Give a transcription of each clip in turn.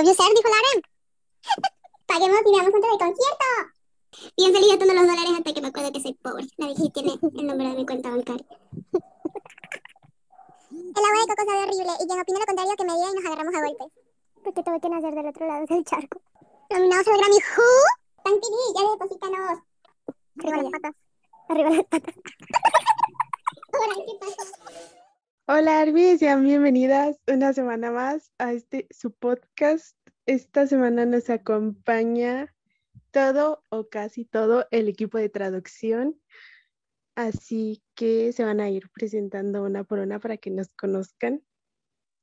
Debió ser, dijo Lauren. Paguemos y veamos juntos el concierto. Bien feliz gastando los dólares hasta que me acuerdo que soy pobre. La dije tiene el número de mi cuenta bancaria. El agua de coco sabe horrible y quien opina lo contrario que me diga y nos agarramos a golpes. Porque tuve que nacer del otro lado del charco. Nominados al Grammy Who? Tan TV, ya deposítanos. Arriba las patas. Arriba las patas. Ahora, ¿qué pasó? Hola Arby, sean bienvenidas una semana más a este su podcast. Esta semana nos acompaña todo o casi todo el equipo de traducción, así que se van a ir presentando una por una para que nos conozcan.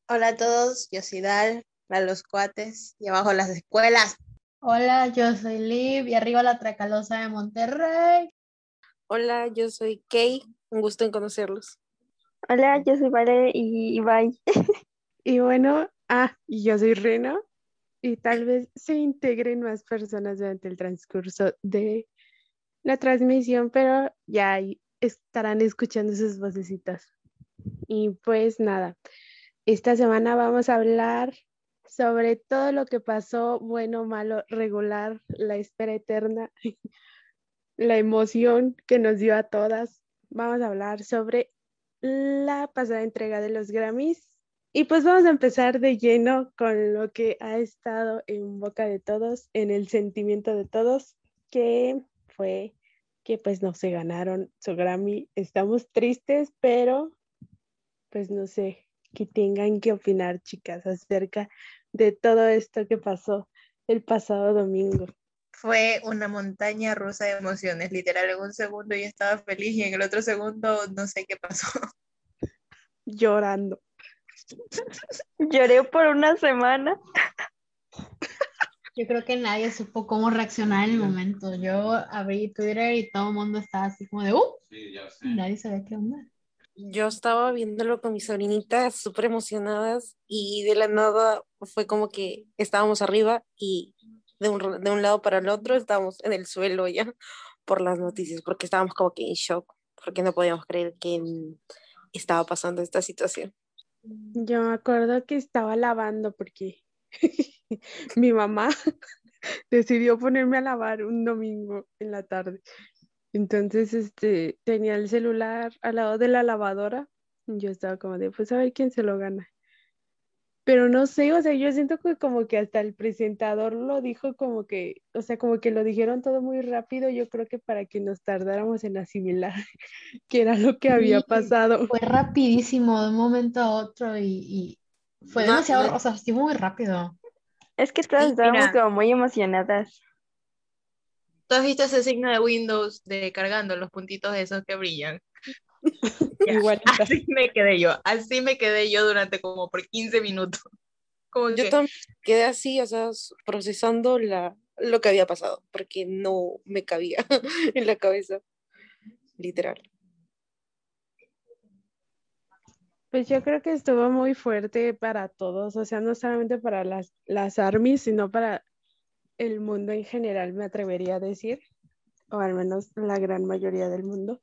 Hola a todos, yo soy Dal, a los cuates y abajo las escuelas. Hola, yo soy Liv y arriba la Tracalosa de Monterrey. Hola, yo soy Kay, un gusto en conocerlos. Hola, yo soy Vale y bye. Y bueno, ah, yo soy Reno, y tal vez se integren más personas durante el transcurso de la transmisión, pero ya estarán escuchando sus vocecitas. Y pues nada, esta semana vamos a hablar sobre todo lo que pasó, bueno, malo, regular, la espera eterna, la emoción que nos dio a todas. Vamos a hablar sobre la pasada entrega de los Grammys. Y pues vamos a empezar de lleno con lo que ha estado en boca de todos, en el sentimiento de todos, que fue que pues no se ganaron su Grammy. Estamos tristes, pero pues no sé qué tengan que opinar, chicas, acerca de todo esto que pasó el pasado domingo. Fue una montaña rusa de emociones, literal, en un segundo yo estaba feliz y en el otro segundo no sé qué pasó. Llorando. Lloré por una semana. Yo creo que nadie supo cómo reaccionar en el momento. Yo abrí Twitter y todo el mundo estaba así como de, ¡uh! Nadie sabía qué onda. Yo estaba viéndolo con mis sobrinitas súper emocionadas y de la nada fue como que estábamos arriba y de un, de un lado para el otro estábamos en el suelo ya por las noticias porque estábamos como que en shock porque no podíamos creer que estaba pasando esta situación. Yo me acuerdo que estaba lavando porque mi mamá decidió ponerme a lavar un domingo en la tarde. Entonces, este, tenía el celular al lado de la lavadora. Yo estaba como de, pues a ver quién se lo gana. Pero no sé, o sea, yo siento que como que hasta el presentador lo dijo como que, o sea, como que lo dijeron todo muy rápido, yo creo que para que nos tardáramos en asimilar qué era lo que había Sí, pasado. Fue rapidísimo de un momento a otro y, y fue No, demasiado, no. o sea, estuvo muy rápido. Es que todas estábamos como muy emocionadas. ¿Tú has visto ese signo de Windows de cargando los puntitos esos que brillan? Igualita. Así me quedé yo, así me quedé yo durante como por 15 minutos. Como Yo que, también quedé así, o sea, procesando la, lo que había pasado porque no me cabía en la cabeza, literal. Pues yo creo que estuvo muy fuerte para todos, o sea, no solamente para las, las armies, sino para el mundo en general, me atrevería a decir, o al menos la gran mayoría del mundo,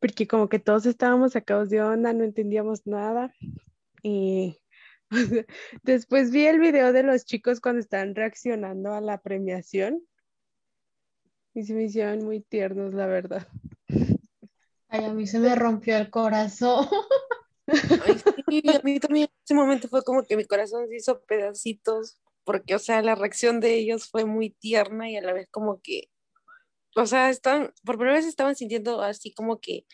porque como que todos estábamos sacados de onda, no entendíamos nada. Y o sea, después vi el video de los chicos cuando estaban reaccionando a la premiación y se me hicieron muy tiernos, la verdad. Ay, a mí se me rompió el corazón. Ay, sí, a mí también en ese momento fue como que mi corazón se hizo pedacitos, porque, o sea, la reacción de ellos fue muy tierna y a la vez como que, o sea, por primera vez estaban sintiendo así como que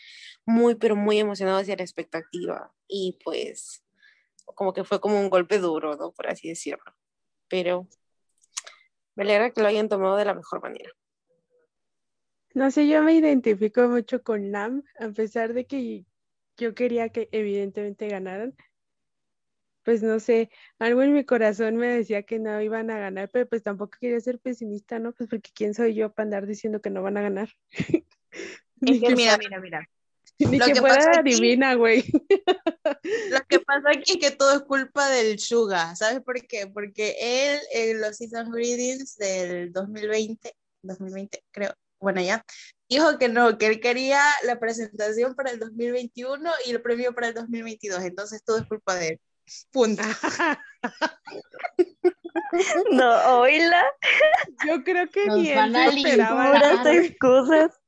muy, pero muy emocionados hacia la expectativa y pues como que fue como un golpe duro, ¿no? Por así decirlo. Pero me alegra que lo hayan tomado de la mejor manera. No sé, yo me identifico mucho con Nam, a pesar de que yo quería que evidentemente ganaran. Pues no sé, algo en mi corazón me decía que no iban a ganar, pero pues tampoco quería ser pesimista, ¿no? Pues porque quién soy yo para andar diciendo que no van a ganar. Ni es que que mira, mira, mira. ni lo que que fuera pasa aquí- divina, güey. Lo que pasa aquí es que todo es culpa del Suga, ¿sabes por qué? Porque él en los season readings del 2020, 2020 creo, bueno ya, dijo que no, que él quería la presentación para el 2021 y el premio para el 2022, entonces todo es culpa de él. Punto. No, oíla, Yo creo que Nos ni él van a esperaba nada. excusas.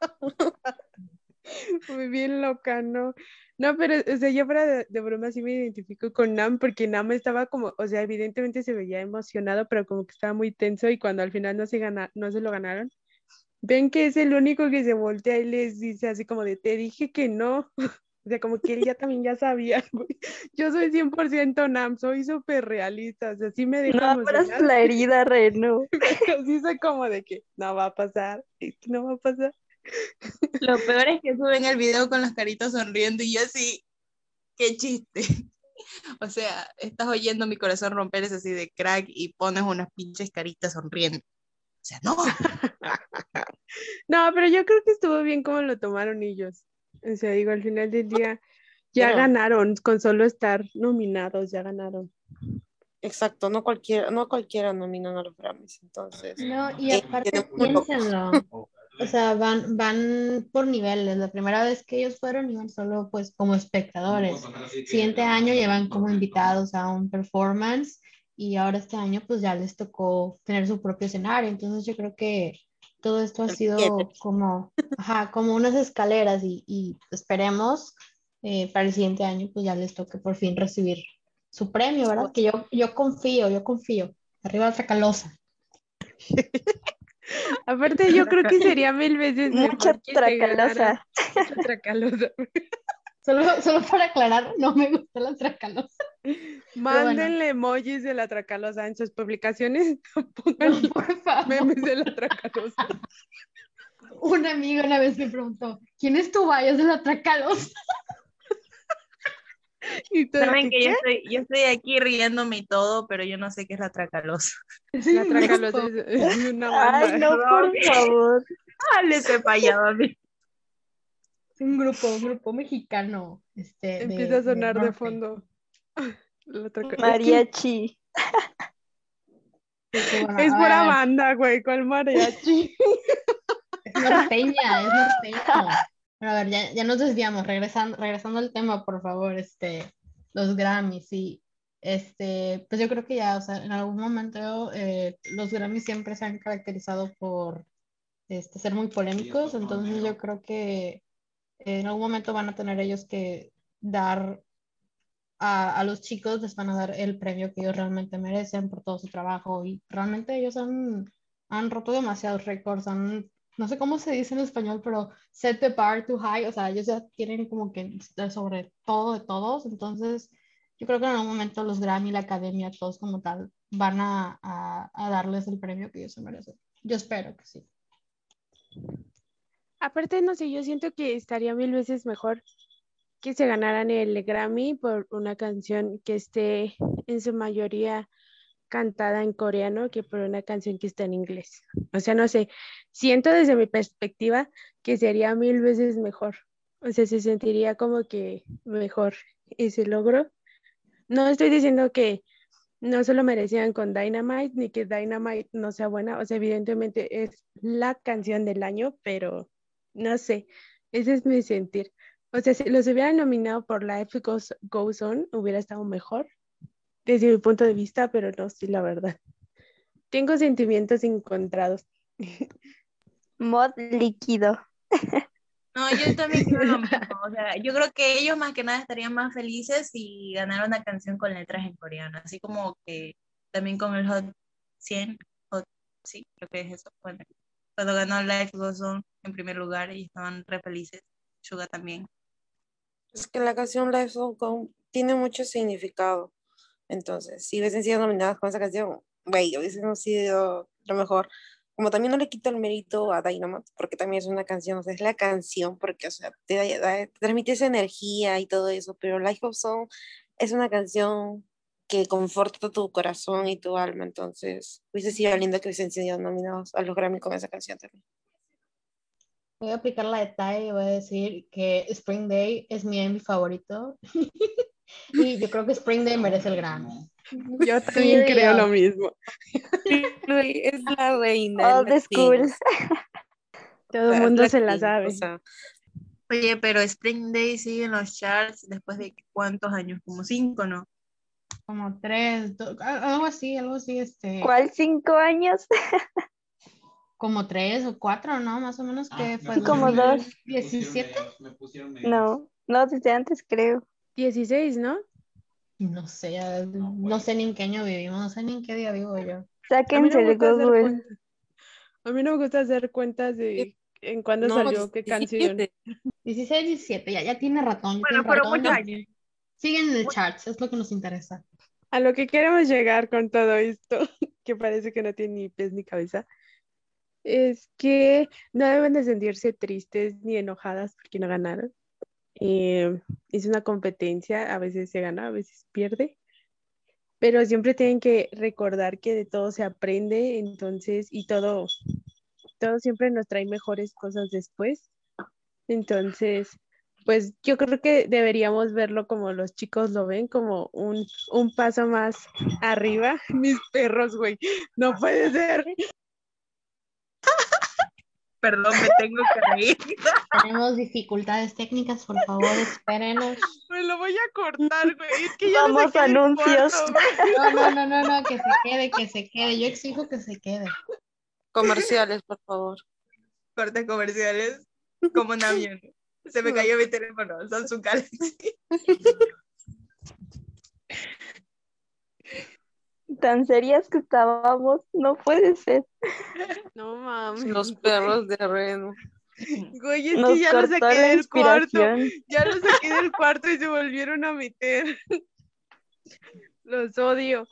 Muy bien loca, ¿no? No, pero, o sea, yo fuera de, de broma sí me identifico con Nam, porque Nam estaba como, o sea, evidentemente se veía emocionado, pero como que estaba muy tenso y cuando al final no se gana, no se lo ganaron, ven que es el único que se voltea y les dice así como de, te dije que no. O sea, como que él ya también ya sabía, güey. Yo soy 100% Nam, soy súper realista, o sea, sí me deja No abras la herida, Reno. pero sí soy como de que no va a pasar, no va a pasar. Lo peor es que suben el video con las caritas sonriendo y yo así, qué chiste. O sea, estás oyendo mi corazón romper es así de crack y pones unas pinches caritas sonriendo. O sea, no. No, pero yo creo que estuvo bien como lo tomaron ellos. O sea, digo, al final del día ya Pero- ganaron, con solo estar nominados, ya ganaron. Exacto, no cualquiera, no cualquiera nominan a los Grammys, entonces. No, y Eh, aparte, piénsenlo. O sea, van, van por niveles. La primera vez que ellos fueron iban solo pues como espectadores. Siguiente año llevan como invitados a un performance y ahora este año pues ya les tocó tener su propio escenario. Entonces yo creo que todo esto ha sido como, ajá, como unas escaleras y, y esperemos eh, para el siguiente año pues ya les toque por fin recibir su premio, ¿verdad? Que yo, yo confío, yo confío. Arriba la Tracalosa. Aparte, yo creo que sería mil veces Mucha tracalosa. Mucha tracalosa. Solo, solo para aclarar, no me gusta la Tracalosa. Mándenle emojis de la tracalosa en sus publicaciones. Pongan No, por favor. memes de la tracalosa. Un amigo una vez me preguntó, ¿quién es tu Es de la Tracalosa? Y Saben que yo estoy, yo estoy aquí riéndome y todo, pero yo no sé qué es la tracalosa. La tracalosa es, es una banda. Ay, no, por favor. Ah, les he fallado a mí. Un grupo, un grupo mexicano. Este, de- Empieza a sonar de fondo. Mariachi. Bueno, Es pura ver, banda, güey, ¿cuál mariachi? Es norteña, es norteña. Pero a ver, ya, ya nos desviamos, regresando, regresando al tema, por favor, este, los Grammys, sí. Este, pues yo creo que ya, o sea, en algún momento eh, los Grammys siempre se han caracterizado por este, ser muy polémicos, entonces yo creo que en algún momento van a tener ellos que dar a, los chicos, les van a dar el premio que ellos realmente merecen por todo su trabajo y realmente ellos han, han roto demasiados récords, han, no sé cómo se dice en español, pero set the bar too high, o sea, ellos ya tienen como que sobre todo de todos, entonces yo creo que en algún momento los Grammy, la academia, todos como tal, van a, a, a darles el premio que ellos se merecen. Yo espero que sí. Aparte, no sé, yo siento que estaría mil veces mejor que se ganaran el Grammy por una canción que esté en su mayoría cantada en coreano que por una canción que está en inglés. O sea, no sé, siento desde mi perspectiva que sería mil veces mejor. O sea, se sentiría como que mejor ese logro. No estoy diciendo que no se lo merecían con Dynamite ni que Dynamite no sea buena. O sea, evidentemente es la canción del año, pero no sé, ese es mi sentir. O sea, si los hubieran nominado por Life Goes, Goes On, hubiera estado mejor, desde mi punto de vista, pero no, sí, la verdad. Tengo sentimientos encontrados. Mod líquido. No, yo también creo lo mismo. O sea, yo creo que ellos más que nada estarían más felices si ganaran una canción con letras en coreano. Así como que también con el Hot 100, Hot, sí, creo que es eso. Bueno, cuando ganó Life Goes On en primer lugar y estaban re felices. Suga también. Es que la canción Life Song Come tiene mucho significado. Entonces, si hubiesen sido nominadas con esa canción, güey, hubiesen sido lo mejor. Como también no le quito el mérito a Dynamite, porque también es una canción, o sea, es la canción, porque, o sea, te, te transmite esa energía y todo eso, pero Life of Song es una canción que conforta tu corazón y tu alma, entonces hubiese sido lindo que hubiesen sido nominados a los Grammy con esa canción también. Voy a aplicar la detalle y voy a decir que Spring Day es mi Emmy favorito. y yo creo que Spring Day merece el Grammy. Yo también Sí, creo yo. lo mismo. Es la reina. Old school. Todo el mundo se la sabe. O sea, Oye, pero Spring Day sigue en los charts después de cuántos años, como cinco, ¿no? Como tres, do- algo así, algo así, este, ¿Cuál cinco años? como tres o cuatro, ¿no? Más o menos que fue Como dos. 17, No, no, desde antes creo. 16, ¿no? no sé, no sé ni en qué año vivimos, no sé ni en qué día vivo yo. A mí Sáquense no me el gusta hacer Google. cuentas. A mí no me gusta hacer cuentas de en cuándo No, salió qué canción. 17. 16, 17, ya, ya tiene ratón, Bueno, tiene pero ratón. muchos años. Siguen en el charts, es lo que nos interesa. A lo que queremos llegar con todo esto, que parece que no tiene ni pies ni cabeza, es que no deben de sentirse tristes ni enojadas porque no ganaron. Eh, es una competencia, a veces se gana, a veces pierde, pero siempre tienen que recordar que de todo se aprende, entonces, y todo, todo siempre nos trae mejores cosas después. Entonces, pues yo creo que deberíamos verlo como los chicos lo ven, como un, un paso más arriba. Mis perros, güey, no puede ser. Perdón, me tengo que reír. Tenemos dificultades técnicas, por favor, espérenos. Me lo voy a cortar, güey. Es que ya Vamos, saqué del anuncios. No, no, no, no, no, que se quede, que se quede. Yo exijo que se quede. Comerciales, por favor. Cortes comerciales como un avión. Se me cayó mi teléfono, Samsung Galaxy. Tan serias que estábamos, no puede ser. No mames. Los perros de Reno. Güey, es Nos que ya lo cortó saqué del cuarto. Ya lo saqué del cuarto y se volvieron a meter. Los odio.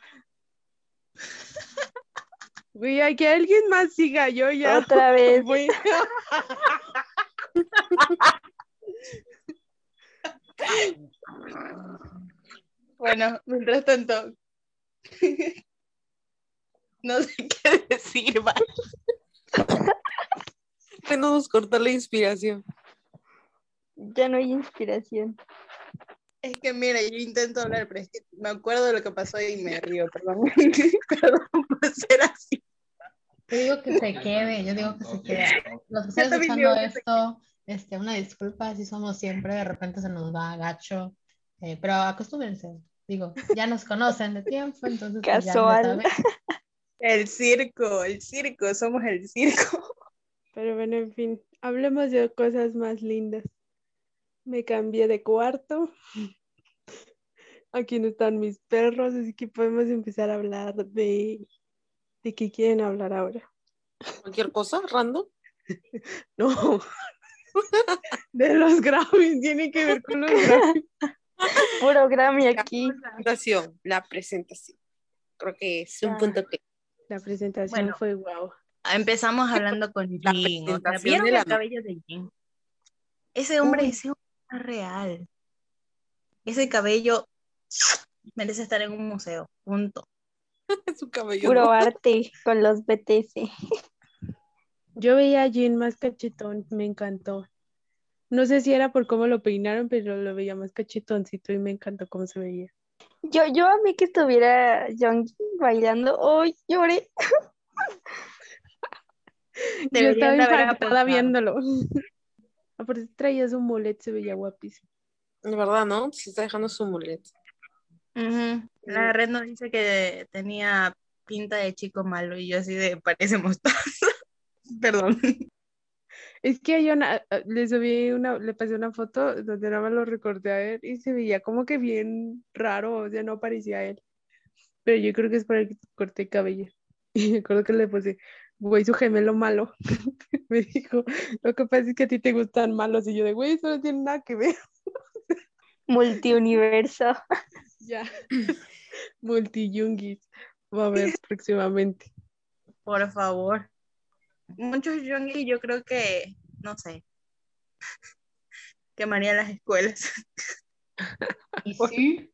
Güey, hay que alguien más siga yo ya. Otra vez. Voy- Bueno, mientras tanto. No sé qué decir, va. Que no nos cortó la inspiración. Ya no hay inspiración. Es que mira, yo intento hablar, pero es que me acuerdo de lo que pasó y me río, perdón. perdón por ser así. Yo digo que se quede, yo digo que se quede. Los que están escuchando se esto, este, una disculpa, así somos siempre, de repente se nos va gacho, eh, pero acostúmbrense, digo, ya nos conocen de tiempo, entonces pues, ya- ya Casual. saben. El circo, el circo, somos el circo. Pero bueno, en fin, hablemos de cosas más lindas. Me cambié de cuarto. Aquí no están mis perros, así que podemos empezar a hablar de, de qué quieren hablar ahora. Cualquier cosa, random. No, de los Grammys, tiene que ver con los Grammys. Puro Grammy aquí. Presentación, la presentación. Creo que es un Ah. punto que La presentación Bueno. fue wow. Empezamos hablando con La Jin. O sea, presentación ¿vieron de la el cabello de Jin? Ese hombre, Uy. ese hombre es real. Ese cabello merece estar en un museo. Punto. su cabello. Puro arte con los BTS. Yo veía a Jin más cachetón, me encantó. No sé si era por cómo lo peinaron, pero lo veía más cachetoncito y me encantó cómo se veía. Yo, yo a mí que estuviera Jongin bailando, hoy lloré. Yo estaba impactada viéndolo. Aparte traía su mulet, se veía guapísimo. De verdad, ¿no? Se está dejando su mulet. La red nos dice que tenía pinta de chico malo y yo así de parece mostaza. Perdón. Es que yo na- eh, le subí una, le pasé una foto donde nada más lo recorté a él y se veía como que bien raro, o sea, no parecía él. Pero yo creo que es por el que corté el cabello. Y me acuerdo que le puse, güey, su gemelo malo. Me dijo, lo que pasa es que a ti te gustan malos. Y yo de, güey, eso no tiene nada que ver. Multiuniverso. Ya. Multiyungis. Va a haber próximamente. Por favor. Muchos youngis yo creo que, no sé, quemaría las escuelas. Y sí,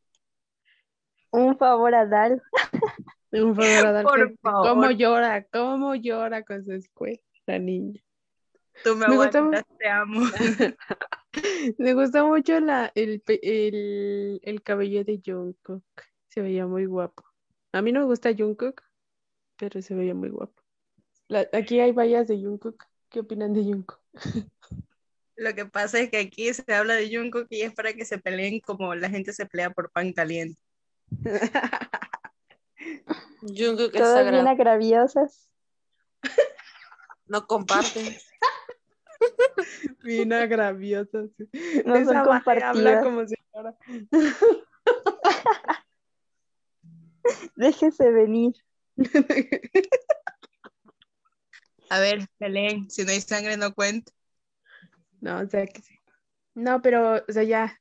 Un favor a Dal. Un favor, Adalfo. Por favor. ¿Cómo llora? ¿Cómo llora con su escuela, la niña? Tú me Me gusta te amo. Me gustó mucho la, el, el, el cabello de Jungkook. Se veía muy guapo. A mí no me gusta Jungkook, pero se veía muy guapo. La- aquí hay vallas de Jungkook. ¿Qué opinan de Jungkook? Lo que pasa es que aquí se habla de Jungkook y es para que se peleen como la gente se pelea por pan caliente. Jungkook es Todas bien agraviosas. No comparten. Bien agraviosa. sí. No son Esa habla compartidas. como señora. Déjese venir. A ver, peleen, si no hay sangre no cuenta. No, o sea que sí. No, pero, o sea, ya,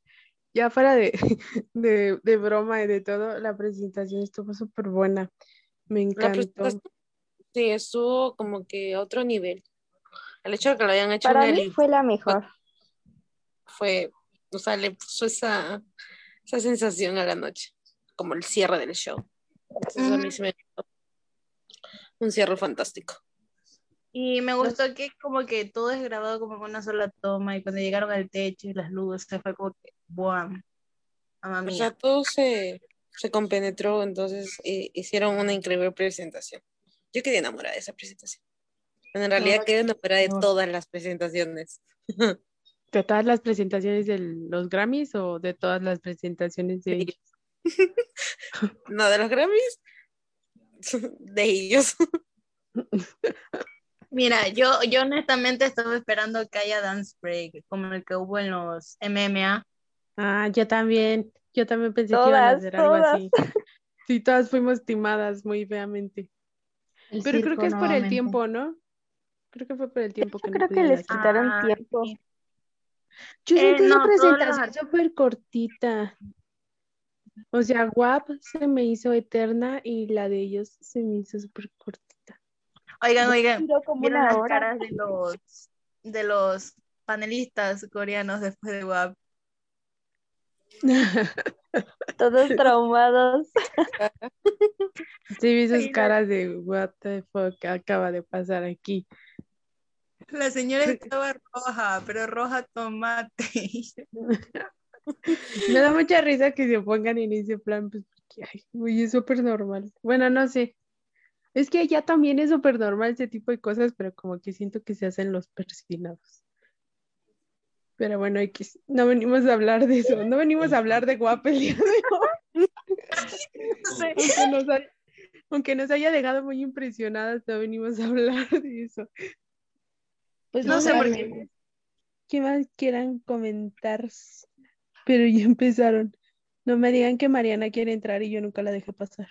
ya fuera de, de, de broma y de todo, la presentación estuvo súper buena. Me encantó. sí, estuvo como que a otro nivel. El hecho de que lo hayan hecho Para mí el fue la mejor. fue, o sea, le puso esa, esa sensación a la noche, como el cierre del show. Entonces a mí se me un cierre fantástico. Y me gustó que como que todo es grabado como con una sola toma y cuando llegaron al techo y las luces fue como que, ¡buam! Mamma O mía. sea, todo se, se compenetró, entonces eh, hicieron una increíble presentación. Yo quedé enamorada de esa presentación. En realidad quedé enamorada de no. todas las presentaciones. ¿De todas las presentaciones de los Grammys o de todas las presentaciones de Sí. ellos? No, de los Grammys, de ellos. Mira, yo, yo honestamente estaba esperando que haya dance break, como el que hubo en los MMA. Ah, yo también. Yo también pensé que iban a hacer algo todas. así. Sí, todas fuimos timadas muy feamente. El Pero creo que es por el tiempo, ¿no? Creo que fue por el tiempo que Yo no creo que les hacer. quitaron Ah, tiempo. sí. Yo Eh, sentí no, presentación súper cortita. O sea, WAP se me hizo eterna y la de ellos se me hizo súper cortita. Oigan, oigan, Duró como ¿vieron una las hora. caras de los, de los panelistas coreanos después de WAP? Todos traumados. Sí, vi sus caras de what the fuck acaba de pasar aquí. La señora estaba roja, pero roja tomate. Me da mucha risa que se pongan en ese plan, pues porque ay, güey, es súper normal. Bueno, no sé. Es que allá también es súper normal ese tipo de cosas, pero como que siento que se hacen los persinados. Pero bueno, X, no venimos a hablar de eso, no venimos a hablar de guapa el día de hoy. Aunque nos haya, aunque nos haya dejado muy impresionadas, no venimos a hablar de eso. Pues No sé por qué. ¿Qué más quieran comentar? Pero ya empezaron. No me digan que Mariana quiere entrar y yo nunca la dejé pasar.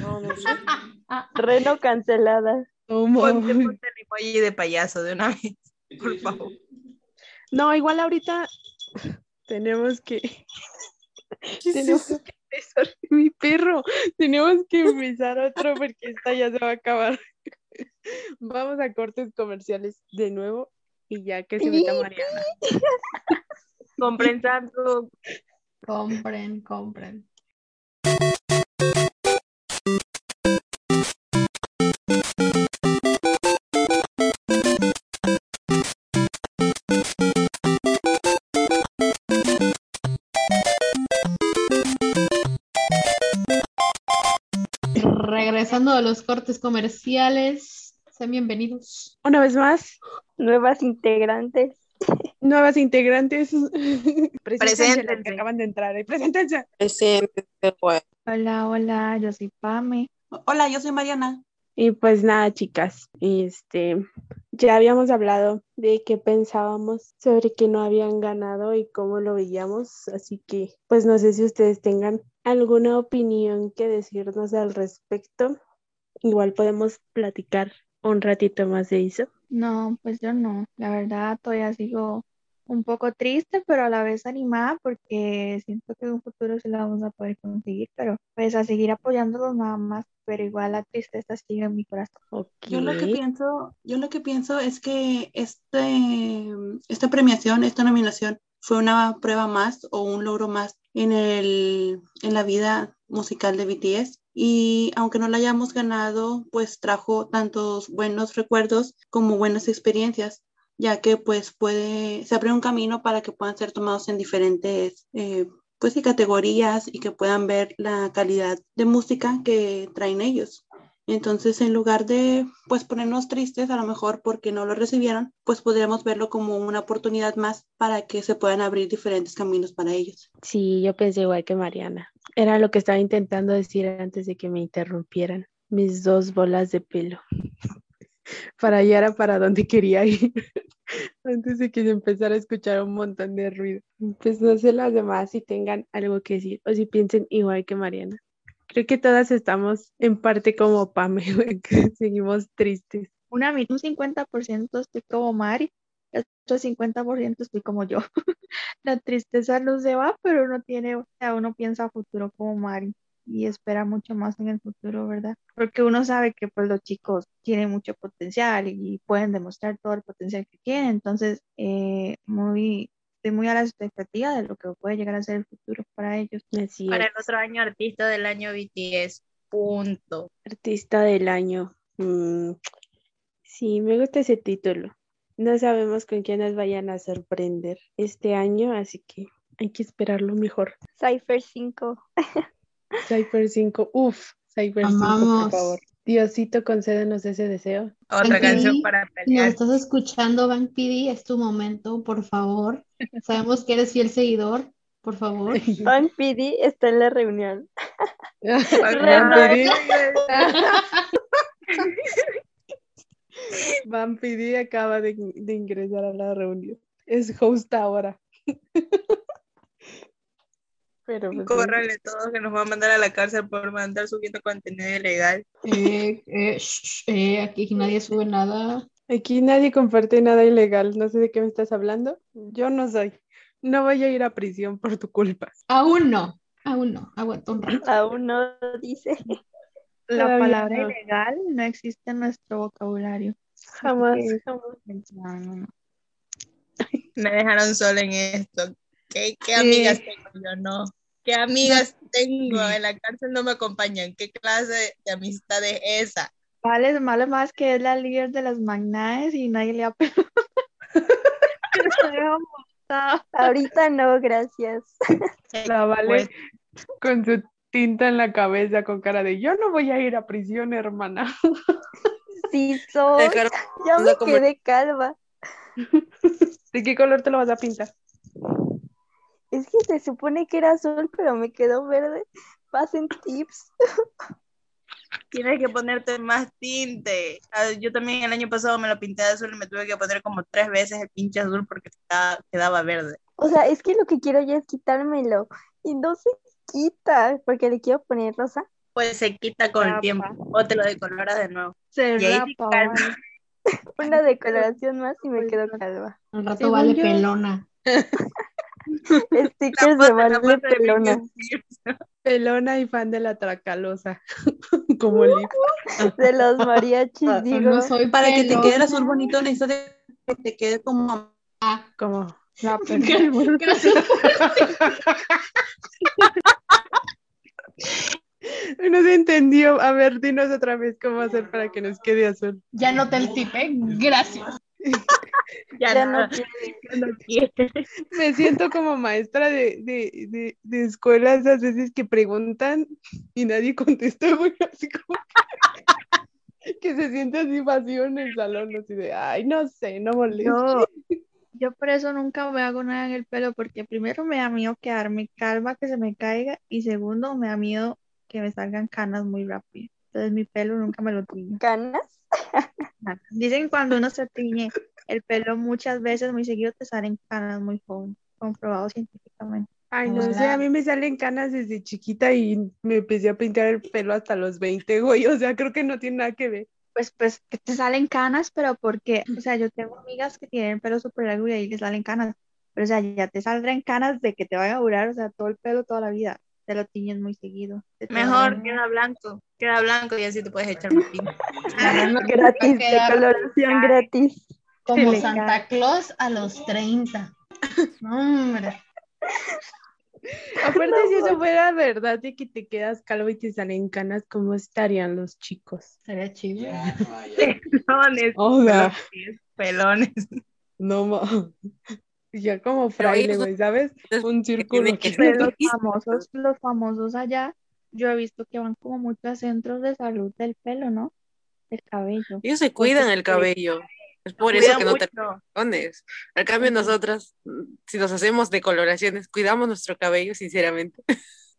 No, no sé. Reno cancelada. Ponte el emoji de payaso de una vez, por favor. No, igual ahorita tenemos que tenemos que empezar mi perro. Tenemos que empezar otro porque esta ya se va a acabar. Vamos a cortes comerciales de nuevo y ya que se meta Mariana. Compren tanto. Compren, compren. A los cortes comerciales, sean bienvenidos. Una vez más, Nuevas integrantes. nuevas integrantes. Preséntense las que Preséntense. acaban de entrar. ¿eh? Preséntense. Güey. Hola, hola, yo soy Pame. Hola, yo soy Mariana. Y pues nada, chicas, este, ya habíamos hablado de qué pensábamos sobre que no habían ganado y cómo lo veíamos, así que pues no sé si ustedes tengan alguna opinión que decirnos al respecto. Igual podemos platicar un ratito más de eso. No, pues yo no. La verdad, todavía sigo un poco triste, pero a la vez animada porque siento que en un futuro sí la vamos a poder conseguir, pero pues a seguir apoyándolos nada más, pero igual la tristeza sigue en mi corazón. Yo lo que pienso, yo lo que pienso es que este, esta premiación, esta nominación fue una prueba más o un logro más en el, en la vida musical de BTS. Y aunque no la hayamos ganado, pues trajo tantos buenos recuerdos como buenas experiencias, ya que pues puede, se abre un camino para que puedan ser tomados en diferentes eh, pues y categorías y que puedan ver la calidad de música que traen ellos. Entonces, en lugar de pues ponernos tristes, a lo mejor porque no lo recibieron, pues podríamos verlo como una oportunidad más para que se puedan abrir diferentes caminos para ellos. Sí, yo pensé igual que Mariana. Era lo que estaba intentando decir antes de que me interrumpieran. Mis dos bolas de pelo. Para allá era para donde quería ir. Antes de que se empezara a escuchar un montón de ruido. Pues no sé las demás si tengan algo que decir o si piensen igual que Mariana. Creo que todas estamos en parte como Pame, que seguimos tristes. Una, un 50% estoy como Mari, el otro 50% estoy como yo. La tristeza no se va, pero uno tiene, o sea, uno piensa a futuro como Mari y espera mucho más en el futuro, ¿verdad? Porque uno sabe que pues los chicos tienen mucho potencial y pueden demostrar todo el potencial que tienen, entonces eh, muy, estoy muy a la expectativa de lo que puede llegar a ser el futuro para ellos. Así Para el otro año, artista del año BTS. Punto. Artista del año. Mm, sí, me gusta ese título. No sabemos con quién nos vayan a sorprender este año, así que hay que esperar lo mejor. Cypher 5. Cypher 5, uff, Cypher 5, por Amamos. favor. Diosito, concédenos ese deseo. Otra Bank canción PD, para Si nos estás escuchando, Bank PD, es tu momento, por favor. Sabemos que eres fiel seguidor, por favor. Van PD está en la reunión. Vampiri. Vampiri acaba de, de ingresar a la reunión. Es host ahora. Pero pues, Córrale todos que nos va a mandar a la cárcel por mandar subiendo contenido ilegal. Eh, eh, eh, aquí nadie sube nada. Aquí nadie comparte nada ilegal. No sé de qué me estás hablando. Yo no soy. No voy a ir a prisión por tu culpa. Aún no, aún no. Aguanta un rato. Aún no dice. La Todavía palabra no. ilegal no existe en nuestro vocabulario. Jamás, que- jamás. No, no, no. Me dejaron sola en esto. ¿Qué, qué Sí. amigas tengo yo? No. ¿Qué amigas tengo? En la cárcel no me acompañan. ¿Qué clase de amistad es esa? Vale, vale más que es la líder de las magnaes y nadie le ha. Ahorita no, gracias. La vale Pues, con su tinta en la cabeza, con cara de yo no voy a ir a prisión, hermana. Sí soy. Ya me quedé calva. ¿De qué color te lo vas a pintar? Es que se supone que era azul, pero me quedó verde. Pasen tips. Tienes que ponerte más tinte. Ah, Yo también el año pasado me lo pinté de azul y me tuve que poner como tres veces el pinche azul porque quedaba verde. O sea, es que lo que quiero ya es quitármelo. Y no se quita, porque le quiero poner rosa. Pues se quita con el tiempo o te lo decoloras de nuevo. Se Y ahí sí rapa. Una decoloración más y me quedo calva. Al rato Según vale yo- pelona. Stickers de vale pelona. Pelona y fan de la tracalosa. Como Liv. De los mariachis, digo. No soy Para que te quede el pelona. azul bonito, necesitas que te quede como Como. La Gracias. No se entendió. A ver, dinos otra vez cómo hacer para que nos quede azul. Ya noté el tip, ¿eh? Gracias. Ya, Ya no, no no quiere. Me siento como maestra de, de, de, de escuela esas veces que preguntan y nadie contesta, güey, así como que, que se siente así vacío en el salón, así de, ay, no sé, no molestes. Yo, yo por eso nunca me hago nada en el pelo, porque primero me da miedo quedarme calva, que se me caiga, y segundo me da miedo que me salgan canas muy rápido. Entonces mi pelo nunca me lo tiño. ¿Canas? Dicen cuando uno se tiñe el pelo muchas veces, muy seguido, te salen canas muy joven, comprobado científicamente. Ay, no sé, Hola. a mí me salen canas desde chiquita y me empecé a pintar el pelo hasta los 20, güey, o sea, creo que no tiene nada que ver. Pues, pues, que te salen canas, pero porque, o sea, yo tengo amigas que tienen el pelo súper largo y ahí les salen canas, pero o sea, ya te saldrán canas de que te van a durar, o sea, todo el pelo toda la vida, te lo tiñes muy seguido. Mejor queda blanco, queda blanco y así te puedes echar más tinta. Gratis, quedar decoloración gratis. Como Santa. Claus a los 30. No, hombre. Aparte, si eso fuera verdad de que te quedas calvo y te salen canas, ¿cómo estarían los chicos? Sería chido. Pelones, O sea, pelones. no ma- Ya como fraile, güey, ¿sabes? Un círculo. que que- los famosos, los famosos allá, yo he visto que van como mucho a centros de salud del pelo, ¿no? Del cabello. Ellos se cuidan el cabello. Es por eso que no te mucho. pones. Al cambio, nosotras, si nos hacemos decoloraciones, cuidamos nuestro cabello, sinceramente.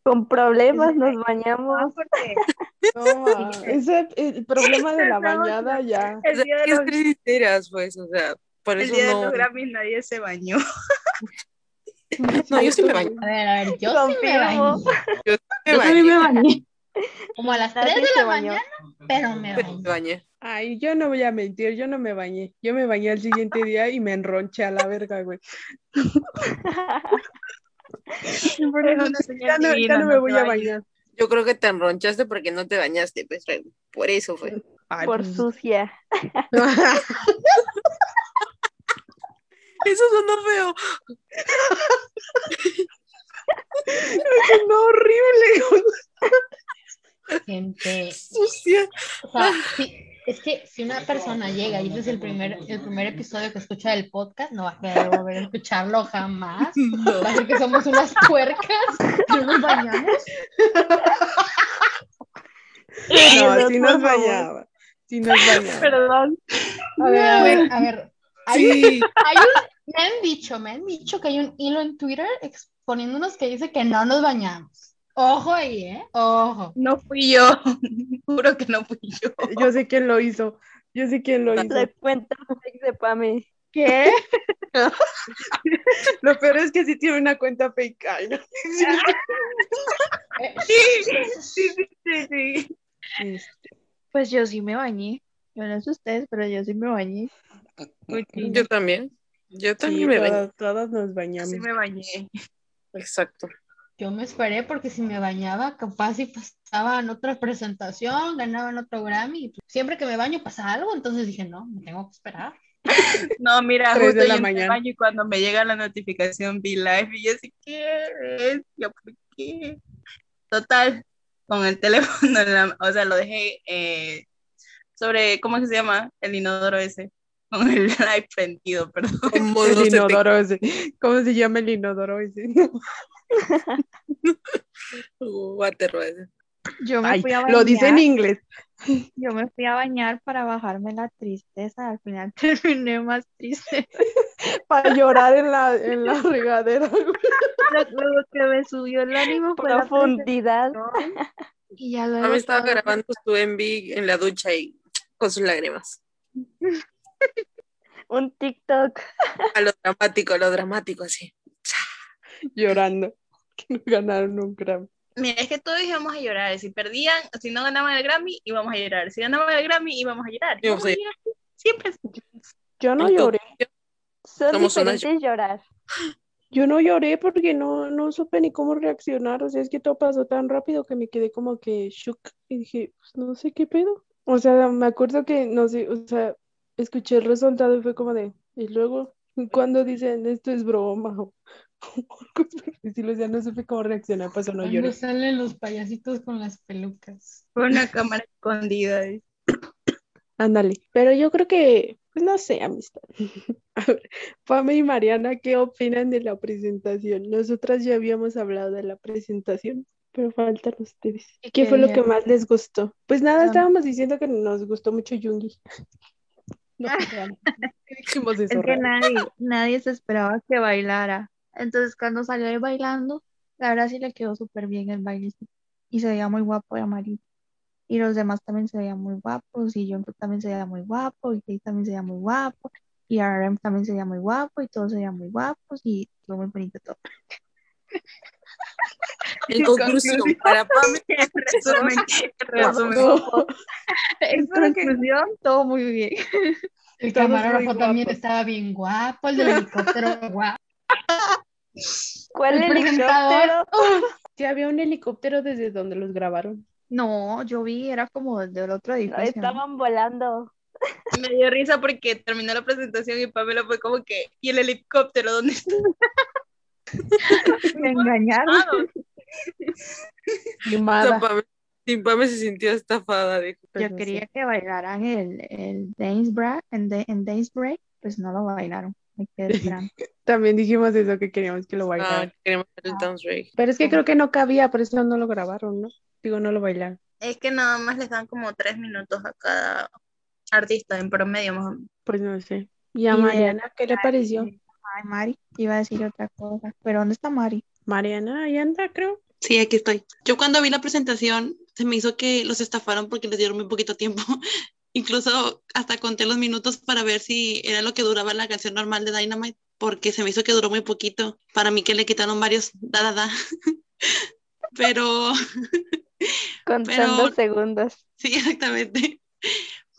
Con problemas nos bañamos. No, porque No, ma, ese el problema de la bañada ya. O sea, de ser sinceras, pues, o sea, por El eso día de no. los Grammys nadie se bañó. No, yo sí me bañé. A ver, a ver, yo sí me bañé. Yo sí me Yo también me bañé. bañé. Como a las Nadie 3 de la bañó. mañana, pero me Pero bañé. bañé. Ay, yo no voy a mentir, yo no me bañé. Yo me bañé al siguiente día y me enronché a la verga, güey. Por eso Una señal ya no, ya no me no voy a bañar. Yo creo que te enronchaste porque no te bañaste, pues, por eso fue. Ay, Por pues, sucia. Eso sonó feo. no, horrible. Gente, Sucia. o sea, es que si una persona llega y este es el primer, el primer episodio que escucha del podcast, no va a querer volver a escucharlo jamás. No. Va a decir que somos unas puercas, no nos bañamos. No, sí por nos bañaba. Sí nos bañaba. Perdón. A ver, a ver, a ver. Hay, Sí. hay un, me han dicho, me han dicho que hay un hilo en Twitter exponiéndonos que dice que no nos bañamos. Ojo ahí, ¿eh? Ojo. No fui yo. Juro que no fui yo. Yo sé quién lo hizo. Yo sé quién lo hizo. Cuenta fake de Pame. ¿Qué? Lo peor es que sí tiene una cuenta fake. Ay, no. Sí, sí, sí, sí. Este, Pues yo sí me bañé. Yo no sé ustedes, pero yo sí me bañé. Yo también. Yo Sí, también me bañé. todas, todas nos bañamos. Sí me bañé. Exacto. Yo me esperé porque si me bañaba, capaz si pasaba en otra presentación, ganaba en otro Grammy. pues, siempre que me baño pasa algo, entonces dije, no, me tengo que esperar. No, mira, justo de la yo mañana. baño y cuando me llega la notificación vi live y yo así, ¿qué es? Yo, ¿por qué? Total, con el teléfono, en la- o sea, lo dejé eh, sobre, ¿cómo se llama? El inodoro ese, con el live prendido, perdón. Como no El te- inodoro ese. ¿Cómo se llama el inodoro ese? Guaterro ese. Yo me Ay, fui a lo dice en bañar. inglés. Yo me fui a bañar para bajarme la tristeza. Al final terminé más triste. Para llorar en la, en la regadera. Lo, lo que me subió el ánimo fue la Profundidad. presentación, Y ya Mami estaba grabando su MV en la ducha y con sus lágrimas. Un TikTok. A lo dramático, a lo dramático, así. Llorando. Que no ganaron un Grammy. Mira, es que todos íbamos a llorar. Si perdían, si no ganaban el Grammy, íbamos a llorar. Si ganaban el Grammy, íbamos a llorar. A Íbamos a llorar. Siempre. Yo no lloré. Son Somos diferentes llorar. Yo no lloré porque no, no supe ni cómo reaccionar. O sea, es que todo pasó tan rápido que me quedé como que shook y dije, pues no sé qué pedo. O sea, me acuerdo que, no sé, o sea, escuché el resultado y fue como de, y luego, cuando dicen esto es broma o cosas por el estilo, o sea, no supe cómo reaccionar, pues no Cuando lloré. salen los payasitos con las pelucas. Fue una cámara escondida. ¿eh? Ándale. Pero yo creo que, pues no sé, amistad. A ver, Pame y Mariana, ¿qué opinan de la presentación? Nosotras ya habíamos hablado de la presentación, pero faltan ustedes. ¿Y ¿Qué qué fue lo que más les gustó? Pues nada, estábamos diciendo que nos gustó mucho Yungi. No, real. ¿Qué dijimos eso, Es que nadie, nadie se esperaba que bailara. Entonces, cuando salió ahí bailando, la verdad sí le quedó súper bien el baile. Y se veía muy guapo de amarillo. Y los demás también se veían muy guapos. Y Jungkook también se veía muy guapo. Y Jay también se veía muy guapo. Y RM también se veía muy guapo. Y todos se veían muy guapos. Y estuvo muy bonito todo. En conclusión, para Pame, Resumen, resumen. No, En conclusión, todo muy bien. El camarógrafo también estaba bien guapo, el del helicóptero guapo. ¿Cuál El helicóptero? sí había un helicóptero desde donde los grabaron. No, yo vi, era como del otro edificio. estaban volando. Me dio risa porque terminó la presentación y Pamela fue como que, ¿y el helicóptero dónde está? Me engañaron. Filmada. Pame, sin Pame se sintió estafada, dijo. Yo quería que bailaran el, el Dance Break, en, Da- en Dance Break, pues no lo bailaron. También dijimos eso, que queríamos que lo Ah, bailaran. queremos ver el dance break. Pero es que creo que no cabía, por eso no lo grabaron, ¿no? Digo, no lo bailaron. Es que nada más les dan como tres minutos a cada artista en promedio más o menos. Pues no sé. ¿Y a Y Mariana qué le pareció? Ay, Mari, iba a decir otra cosa. ¿Pero dónde está Mari? Mariana, ahí anda, creo. Sí, aquí estoy. Yo cuando vi la presentación se me hizo que los estafaron porque les dieron muy poquito tiempo. Incluso hasta conté los minutos para ver si era lo que duraba la canción normal de Dynamite, porque se me hizo que duró muy poquito. Para mí que le quitaron varios da da da. Pero Contando Pero- segundos. sí, exactamente.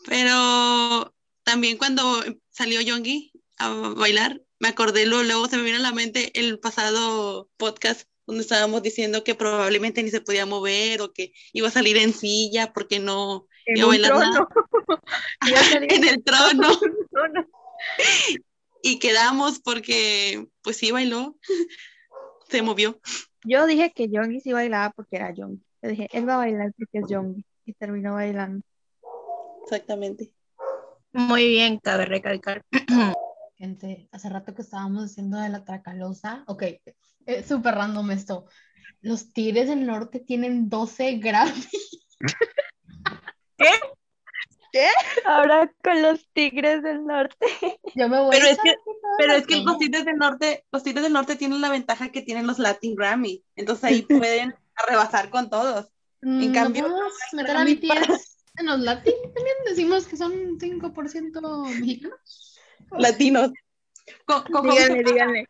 Pero también cuando salió Yongi a bailar, me acordé luego, luego se me vino a la mente el pasado podcast donde estábamos diciendo que probablemente ni se podía mover o que iba a salir en silla porque no En iba a bailar nada. trono. Iba a salir en el trono. trono. Y quedamos porque, pues sí, bailó, se movió. Yo dije que Youngie sí bailaba porque era Youngie. Yo dije, él va a bailar porque es Youngie. Y terminó bailando. Exactamente. Muy bien, cabe recalcar. Gente, hace rato que estábamos diciendo de la Tracalosa. Ok, es súper random esto. Los Tigres del Norte tienen 12 Grammy. Ahora con los Tigres del Norte. Yo me voy Pero a es que- Pero es que los Tigres del Norte, los Tigres del Norte tienen la ventaja que tienen los Latin Grammy. Entonces ahí pueden rebasar con todos. Mm, ¿no cambio, meter a BTS en los Latin también? Decimos que son 5% mexicanos. Latinos. Con, con House Díganle, se pasa- díganle.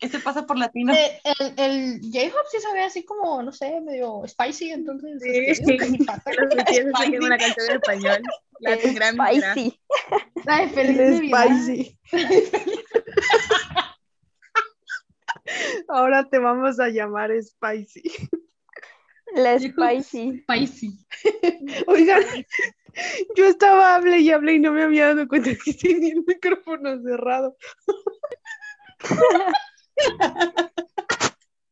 Ese pasa por latino. Eh, el, el J-Hop sí se ve así como, no sé, medio spicy, entonces. Sí, este, digo que sí. una canción en español. Latin Grammy. será. Spicy. La de Feliz Navidad. spicy. Ahora te vamos a llamar Spicy. La Spicy. Spicy. Oigan, yo estaba hable y hable y no me había dado cuenta que tenía el micrófono cerrado.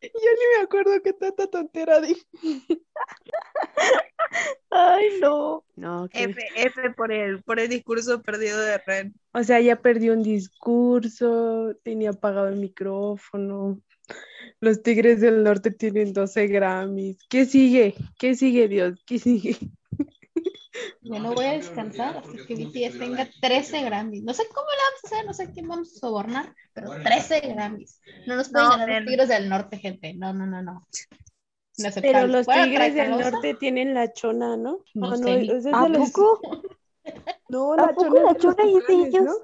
Yo ni me acuerdo qué tanta tontera dije. Ay, no. No, que- F, F por el, por el discurso perdido de Ren. o sea, ya perdí un discurso, tenía apagado el micrófono. Los Tigres del Norte tienen 12 Grammys. ¿Qué sigue? ¿Qué sigue, Dios? ¿Qué sigue? Yo no voy a descansar hasta que BTS tenga 13 Grammys. No sé cómo le vamos a hacer, no sé quién vamos a sobornar, pero 13 Grammys. No nos pueden No, ganar los Tigres del Norte, gente. No, no, no, no. Pero Inaceptable. los Tigres del Norte tienen la chona, ¿no? No Ah, sé ni- ese es ¿A de los- poco? No, ¿A la poco chona la es de los chona es de ellos? ¿no?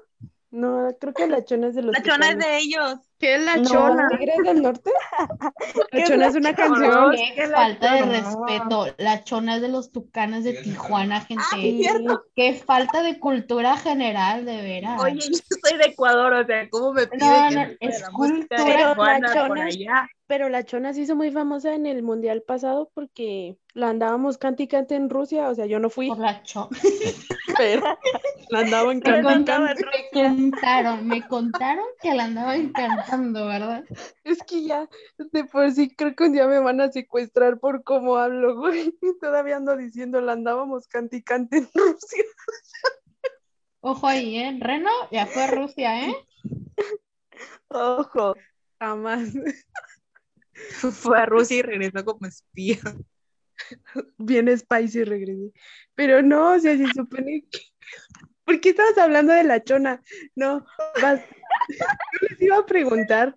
No, creo que la chona es de los La chona es de ellos. ¿Qué es la No. chona? ¿Los Tigres del Norte? ¿Qué La es chona la es una chona? canción. Qué ¿Qué es la falta de chona? respeto. La chona es de los tucanes de Tijuana, gente. Sí. Qué falta de cultura general, de veras. Oye, yo soy de Ecuador, o sea, ¿cómo me pide No, no, es cultura. Pero la Tijuana por chona- allá? Pero la chona se hizo muy famosa en el mundial pasado porque la andábamos cante y cante en Rusia. O sea, yo no fui, Por la cho- pero la andaban cante. me contaron, me contaron que la andaban cantando, ¿verdad? Es que ya, de por sí, creo que un día me van a secuestrar por cómo hablo, güey. Y todavía ando diciendo, la andábamos cante y cante en Rusia. Ojo ahí, ¿eh? Reno ya fue a Rusia, ¿eh? Ojo. Jamás. Fue a Rusia y regresó como espía. Bien spicy regresé. Pero no, o sea, se supone que. ¿Por qué estabas hablando de la chona? No, vas. Yo les iba a preguntar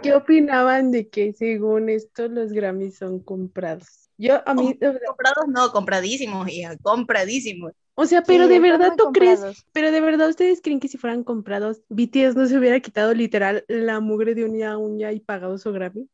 qué opinaban de que según esto los Grammys son comprados. Yo, a mí, Comprados no, compradísimos, hija, compradísimos. O sea, pero Sí, de verdad tú crees, pero de verdad ustedes creen que si fueran comprados, BTS no se hubiera quitado literal la mugre de uña a uña y pagado su Grammy.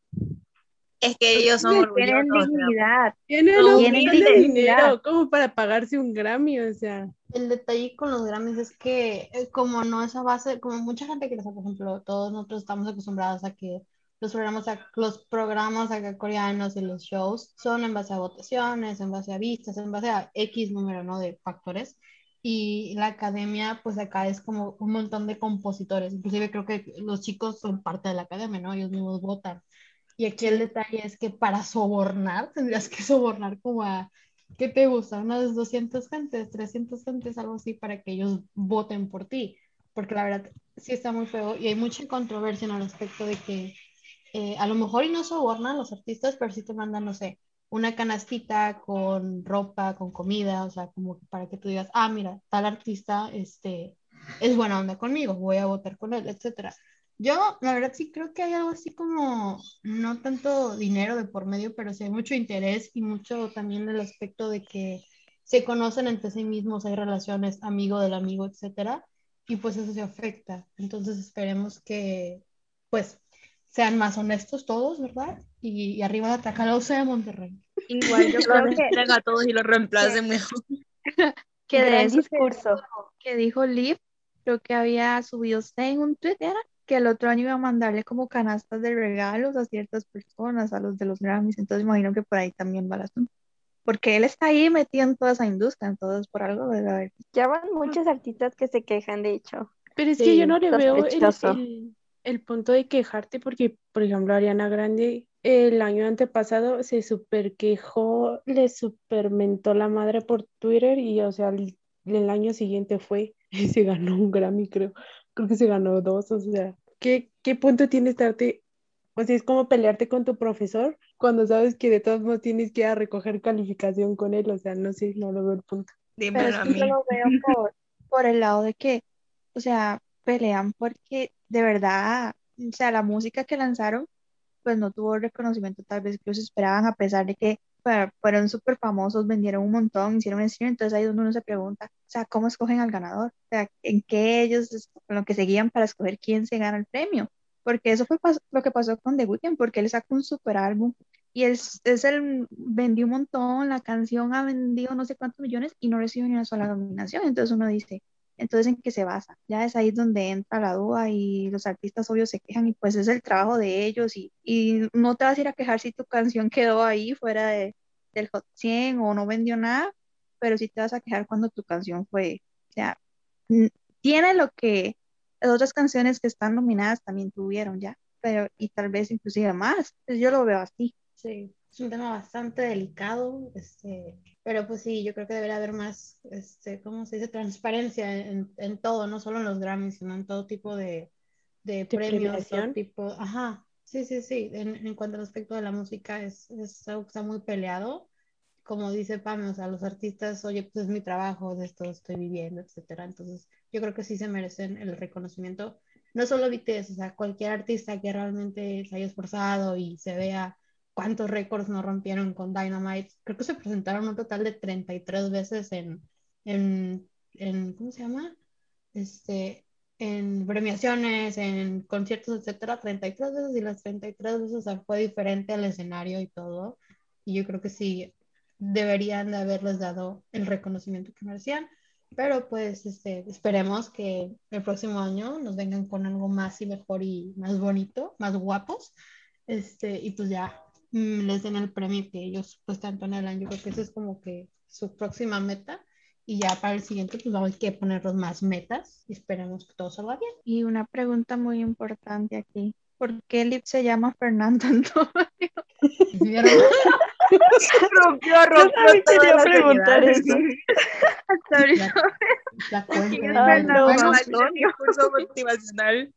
Es que ellos son Tienen orgullosos. sea, dignidad. Tienen No, tienen dignidad. dinero como para pagarse un Grammy, o sea. El detalle con los Grammys es que eh, como no es a base, como mucha gente que, por ejemplo, todos nosotros estamos acostumbrados a que los programas, los programas acá coreanos y los shows son en base a votaciones, en base a vistas, en base a X número, ¿no? de factores. Y la academia, pues acá es como un montón de compositores. Inclusive creo que los chicos son parte de la academia, ¿no? Ellos mismos votan. Y aquí el detalle es que para sobornar tendrías que sobornar como a ¿Qué te gusta? Unas 200 gentes, 300 gentes, algo así, para que ellos voten por ti. Porque la verdad sí está muy feo y hay mucha controversia en el aspecto de que eh, a lo mejor y no sobornan los artistas, pero sí te mandan, no sé, una canastita con ropa, con comida, o sea, como para que tú digas, ah, mira, tal artista este, es buena onda conmigo, voy a votar con él, etcétera. Yo, la verdad, sí creo que hay algo así como, no tanto dinero de por medio, pero sí hay mucho interés y mucho también el aspecto de que se conocen entre sí mismos, hay relaciones, amigo del amigo, etcétera, y pues eso se afecta. Entonces esperemos que, pues, sean más honestos todos, ¿verdad? Y, y arriba la Tracalosa de Monterrey. Igual yo creo que, Traigan a todos y los reemplacen mejor. que de que discurso. que dijo Liv, creo que había subido usted en un Twitter, ¿era? que el otro año iba a mandarle como canastas de regalos a ciertas personas, a los de los Grammys, entonces imagino que por ahí también va el asunto. Porque él está ahí metido en toda esa industria, entonces por algo debe haber. Ya van muchos artistas que se quejan, de hecho. Pero es Sí, que yo no le veo el, el- el punto de quejarte porque, por ejemplo, Ariana Grande el año antepasado se super quejó, le super mentó la madre por Twitter y, o sea, el, el año siguiente fue y se ganó un Grammy, creo. Creo que se ganó dos, o sea, ¿qué, qué punto tiene estarte? O sea, es como pelearte con tu profesor cuando sabes que de todos modos tienes que ir a recoger calificación con él, o sea, no sé, no lo veo el punto. Pero Dímelo es a que mí. yo lo veo por, por el lado de que, o sea, pelean porque de verdad, o sea, la música que lanzaron, pues no tuvo reconocimiento tal vez que ellos esperaban, a pesar de que fue- fueron súper famosos, vendieron un montón, hicieron stream, entonces ahí donde uno se pregunta, o sea, ¿cómo escogen al ganador? O sea, ¿en qué ellos, con lo que seguían para escoger quién se gana el premio? Porque eso fue lo que pasó con The Weeknd, porque él sacó un super álbum y él es el, vendió un montón, la canción ha vendido no sé cuántos millones y no recibió ni una sola nominación. Entonces uno dice, entonces ¿en qué se basa? Ya es ahí donde entra la duda y los artistas obvios se quejan y pues es el trabajo de ellos y, y no te vas a ir a quejar si tu canción quedó ahí fuera de, del Hot 100 o no vendió nada, pero sí te vas a quejar cuando tu canción fue, o sea, tiene lo que las otras canciones que están nominadas también tuvieron ya, pero y tal vez inclusive más. Pues yo lo veo así. Sí, es un tema bastante delicado, este, pero pues sí, yo creo que debería haber más, este, ¿cómo se dice? Transparencia en, en todo, no solo en los Grammys, sino en todo tipo de, de premios, todo tipo, ajá, sí, sí, sí, en, en cuanto al aspecto de la música es, es algo que está muy peleado, como dice Pame, o sea, los artistas, oye, pues es mi trabajo, de esto estoy viviendo, etcétera, entonces yo creo que sí se merecen el reconocimiento, no solo BTS, o sea, cualquier artista que realmente se haya esforzado y se vea cuántos récords no rompieron con Dynamite. Creo que se presentaron un total de 33 veces en, en, en ¿cómo se llama? Este, en premiaciones, en conciertos, etcétera, 33 veces y las 33 veces o sea, fue diferente al escenario y todo. Y yo creo que sí deberían de haberles dado el reconocimiento que merecían. Pero pues este, esperemos que el próximo año nos vengan con algo más y mejor y más bonito, más guapos. Este, y pues ya les den el premio que ellos pues tanto anhelan. Yo creo que esa es como que su próxima meta. Y ya para el siguiente, pues hay que ponerlos más metas y esperemos que todo salga bien. Y una pregunta muy importante aquí. ¿Por qué Lip se llama Fernando Antonio? Rompió, Yo rompió toda quería la preguntar eso. Hasta ahorita. La, la cuenta. ¿Quién es Ay, Fernando Antonio? el discurso motivacional.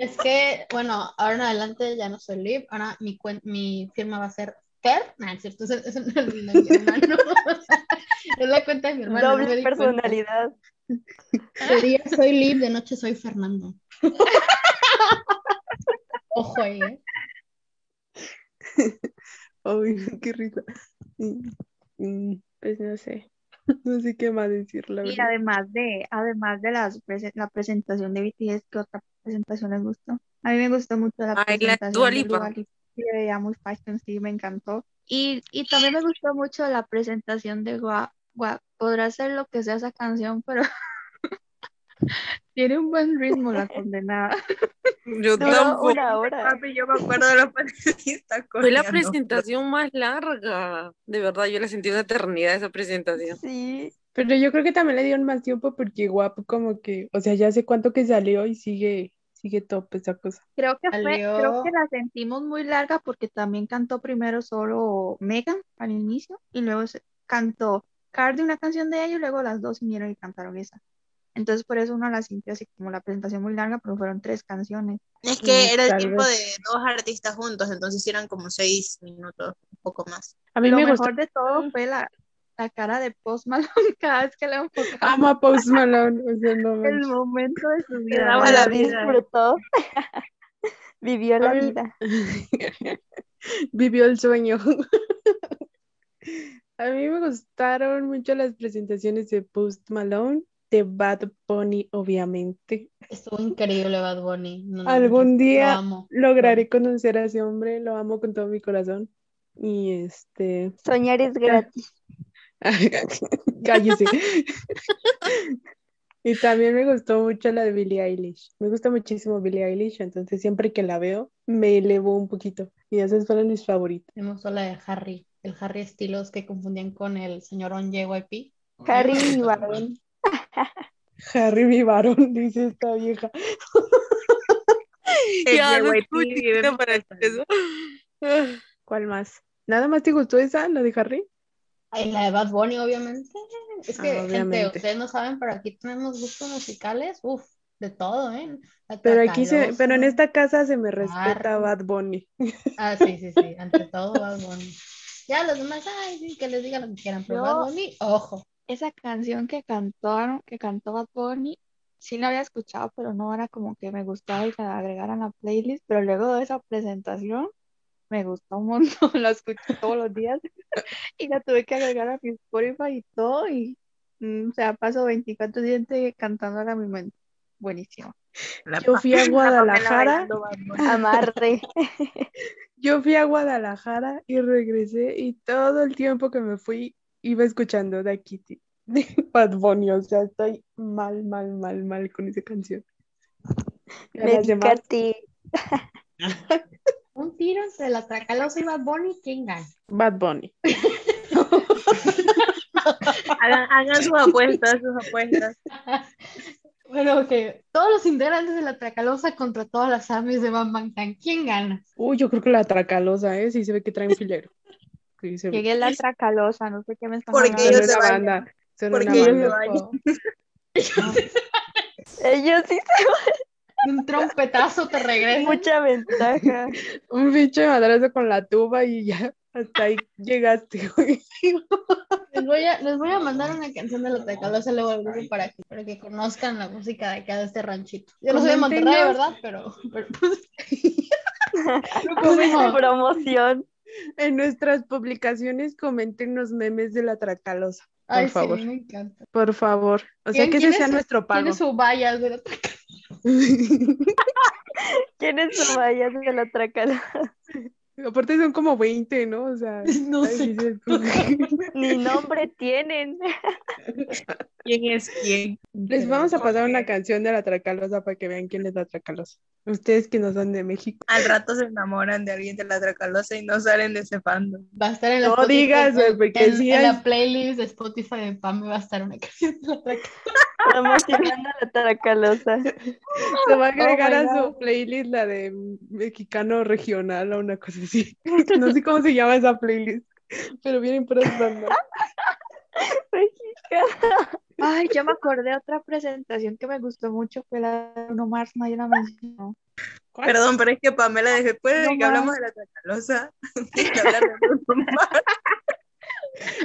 Es que, bueno, ahora en adelante ya no soy Liv, ahora mi, cuen- mi firma va a ser Fer. No, es cierto, es, es el de mi hermano. es la cuenta de mi hermano. Doble personalidad. De día soy Liv, de noche soy Fernando. Ojo ahí, ¿eh? Ay, qué risa. Mm, mm, Pues no sé, no sé qué más decir, la Y verdad. además de, además de las la presentación de BTS, ¿qué otra presentación les gustó? A mí me gustó mucho la Ay, la presentación Dua de Lipa. Dua Lipa. Sí, veía muy fashion, sí, me encantó. Y, y también me gustó mucho la presentación de Gua. Gua. Podrá ser lo que sea esa canción, pero tiene un buen ritmo la condenada. Yo Duró tampoco. una hora. Papi, yo me acuerdo de los panelistas Fue la presentación más larga. De verdad, yo la sentí una eternidad esa presentación. Sí, Pero yo creo que también le dieron más tiempo porque guapo como que, o sea, ya hace cuánto que salió y sigue, sigue top esa cosa. Creo que fue, creo que la sentimos muy larga porque también cantó primero solo Megan al inicio y luego cantó Cardi una canción de ella y luego las dos vinieron y cantaron esa. Entonces por eso uno la sintió así como la presentación muy larga, pero fueron tres canciones. Es que Mm, era el tiempo vez. de dos artistas juntos, entonces eran como seis minutos, un poco más. A mí Lo me mejor gustó, de todo fue la, la cara de Post Malone cada vez que le enfocaba Amo a Post Malone. O sea, no el momento de su vida. daba La la vida. disfrutó. Vivió la Ay. vida. Vivió el sueño. A mí me gustaron mucho las presentaciones de Post Malone, de Bad Bunny, obviamente. Estuvo increíble Bad Bunny. No, Algún día Lo amo. Lograré conocer a ese hombre, lo amo con todo mi corazón. Y este, Soñar es gratis. cállese. Y también me gustó mucho la de Billie Eilish. Me gusta muchísimo Billie Eilish, entonces siempre que la veo me elevo un poquito. Y esas fueron mis favoritas. Me gustó la de Harry, el Harry estilos que confundían con el señor on JYP. Harry y gustó. Harry, mi varón, dice esta vieja. Ya no lista para eso. ¿Cuál más? ¿Nada más te gustó esa, la de Harry? Ay, la de Bad Bunny, obviamente. Es que, Ah, gente, ustedes no saben, pero aquí tenemos gustos musicales, uff, de todo, ¿eh? Pero aquí se, pero en esta casa se me respeta. Bad Bunny. Ah, sí, sí, sí, ante todo Bad Bunny. Ya los demás, ay, sí, que les digan lo que quieran, pero Bad Bunny, ojo. Esa canción que cantaron, que cantó Bad Bunny, sí la había escuchado, pero no era como que me gustaba y la agregaran a la playlist, pero luego de esa presentación me gustó un montón, la escuché todos los días y la tuve que agregar a mi Spotify y todo y mm, o sea, paso 24/7 cantándola a mi mente. Buenísimo. La Yo fui a Guadalajara. Amarre. yo fui a Guadalajara y regresé y todo el tiempo que me fui iba escuchando The Kitty de Bad Bunny. O sea, estoy mal, mal, mal, mal con esa canción. Medicate. Un tiro entre la Tracalosa y Bad Bunny, ¿quién gana? Bad Bunny. Hagan, hagan sus apuestas, sus apuestas. Bueno, ok, todos los integrantes de la Tracalosa contra todas las armies de Bam Tan, ¿quién gana? Uy, yo creo que la tracalosa, ¿eh? Sí se ve que traen filero. Se ve. Llegué la tracalosa, no sé qué me están Porque ellos se banda. Porque ellos se vayan. Ellos sí Un trompetazo te regresa. mucha ventaja. Un bicho de madrazo con la tuba y ya hasta ahí llegaste, güey. Les voy a, les voy a mandar una canción de la Tracalosa luego al grupo para que, para que conozcan la música de acá de este ranchito. Yo no soy de Monterrey. ¿verdad? Pero, pero pues. Promoción. En nuestras publicaciones comenten los memes de la tracalosa, por Ay, sí, favor. me encanta. Por favor. O sea, ¿Quién- que ese quién sea es- nuestro pago. Tiene su vallas de la Tracalosa. ¿Quién es su vallas de la tracala? Aparte son como 20, ¿no? O sea, No sé. Ni nombre tienen. ¿Quién es quién? Les vamos a pasar una canción de la tracalosa para que vean quién es la tracalosa. Ustedes que no son de México. Al rato se enamoran de alguien de la Tracalosa y no salen de ese fandom. Va a estar en la No Spotify- digas, porque en, sí en hay- la playlist de Spotify de Pam va a estar una canción de la Tracalosa. Promocionando a la tracalosa. Se va a agregar my a God. su playlist la de mexicano regional o una cosa así. No sé cómo se llama esa playlist, pero vienen puras bandas. Ay, ya me acordé de otra presentación que me gustó mucho, fue la de Bruno Mars, nadie la mencionó. Perdón, pero es que Pamela, después de No que más. hablamos de la Tracalosa, hay que hablar de Bruno Mars.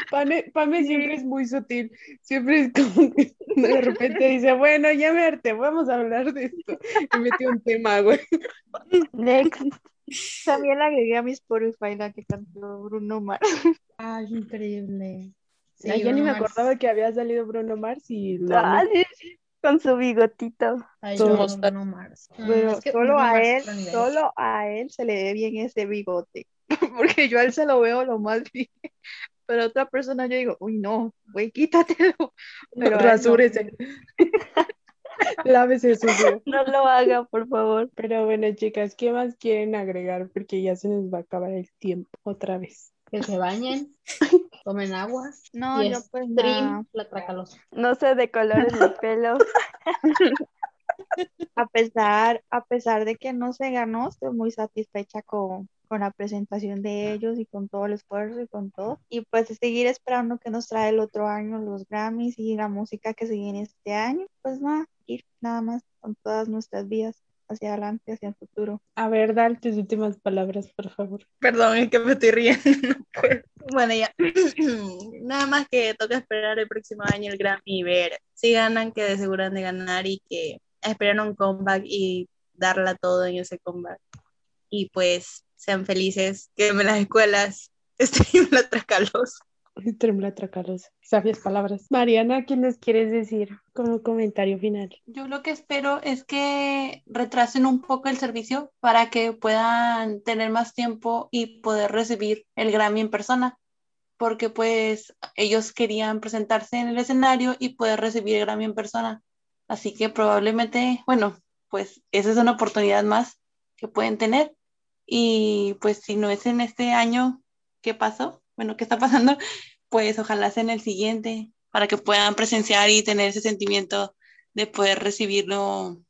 Pame, Pame siempre es muy sutil, siempre es como que de repente dice, bueno, ya me harté, vamos a hablar de esto. Y metió un tema, güey. Next. También la agregué a mi Spotify, la que cantó Bruno Mars. Ay, increíble. Sí, Ay, ya ni Bruno me Mars. acordaba que había salido Bruno Mars y lo Ah, amé. sí, sí, Con su bigotito. Ay, yo Bruno Mars. No, Pero es que solo Bruno a él, solo a él se le ve bien ese bigote. Porque yo a él se lo veo lo más bien. Pero a otra persona yo digo, uy, no, güey, quítatelo. Pero él no. Rasúrese. Lávese sucio. No lo haga, por favor. Pero bueno, chicas, ¿qué más quieren agregar? Porque ya se nos va a acabar el tiempo otra vez. Que se bañen, tomen agua No, y yo pues nada. stream la Tracalosa. No se decolores el pelo. A pesar, a pesar de que no se ganó, estoy muy satisfecha con, con la presentación de ellos y con todo el esfuerzo y con todo. Y pues seguir esperando que nos trae el otro año los Grammys y la música que se viene este año. Pues nada, ir nada más con todas nuestras vidas. hacia adelante, hacia el futuro. A ver, dale tus últimas palabras, por favor. Perdón, es que me estoy riendo. no puedo. Bueno, ya. Nada más que toca esperar el próximo año el Grammy y ver si ganan, que de seguro han de ganar y que esperan un comeback y darla todo en ese comeback. Y pues sean felices, que en las escuelas estén la trascalos. Trembla Tracalos. Sabias palabras. Mariana, ¿qué nos quieres decir como comentario final? Yo lo que espero es que retrasen un poco el servicio para que puedan tener más tiempo y poder recibir el Grammy en persona, porque pues ellos querían presentarse en el escenario y poder recibir el Grammy en persona. Así que probablemente, bueno, pues esa es una oportunidad más que pueden tener. Y pues si no es en este año, ¿qué pasó? Bueno, ¿qué está pasando? Pues ojalá sea en el siguiente, para que puedan presenciar y tener ese sentimiento de poder recibirlo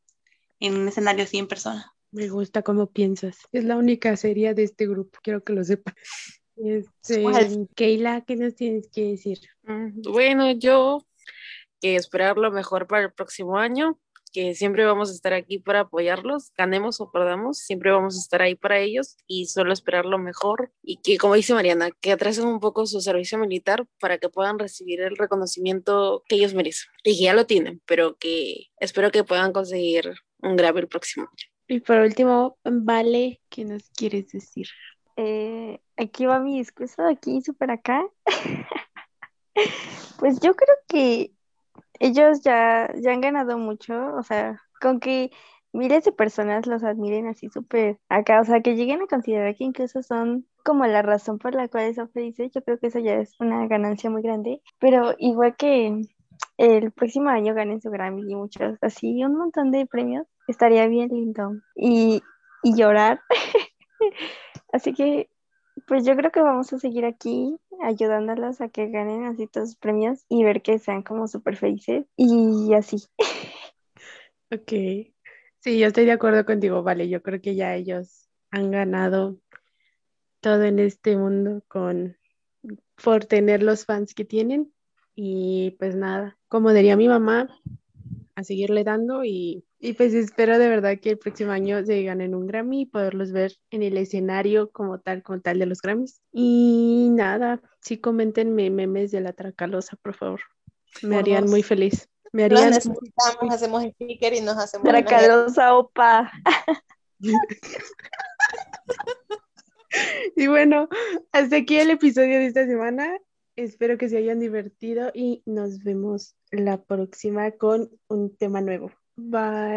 en un escenario así en persona. Me gusta cómo piensas. Es la única serie de este grupo, quiero que lo sepan. Este. Keila, ¿qué nos tienes que decir? Mm, Bueno, yo que esperar lo mejor para el próximo año, que siempre vamos a estar aquí para apoyarlos, ganemos o perdamos, siempre vamos a estar ahí para ellos y solo esperar lo mejor y que, como dice Mariana, que atrasen un poco su servicio militar para que puedan recibir el reconocimiento que ellos merecen y que ya lo tienen, pero que espero que puedan conseguir un grave el próximo año. Y por último, Vale, ¿qué nos quieres decir? Eh, aquí va mi discurso, aquí súper acá. Pues yo creo que ellos ya, ya han ganado mucho, o sea, con que miles de personas los admiren así súper acá, o sea, que lleguen a considerar que incluso son como la razón por la cual son felices, yo creo que eso ya es una ganancia muy grande, pero igual que el próximo año ganen su Grammy y muchos, así un montón de premios, estaría bien lindo y, y llorar. Así que, pues yo creo que vamos a seguir aquí ayudándolos a que ganen así todos los premios y ver que sean como súper felices y así. Ok. Sí, yo estoy de acuerdo contigo, Vale. Yo creo que ya ellos han ganado todo en este mundo con por tener los fans que tienen. Y pues nada, como diría mi mamá, a seguirle dando y, y pues espero de verdad que el próximo año se ganen un Grammy y poderlos ver en el escenario como tal, como tal de los Grammys. Y nada, sí coméntenme memes de la Tracalosa, por favor. Me harían muy feliz. Me harían necesitamos, hacemos sticker y nos hacemos Tracalosa, opa. Y bueno, hasta aquí el episodio de esta semana. Espero que se hayan divertido y nos vemos la próxima con un tema nuevo. Bye.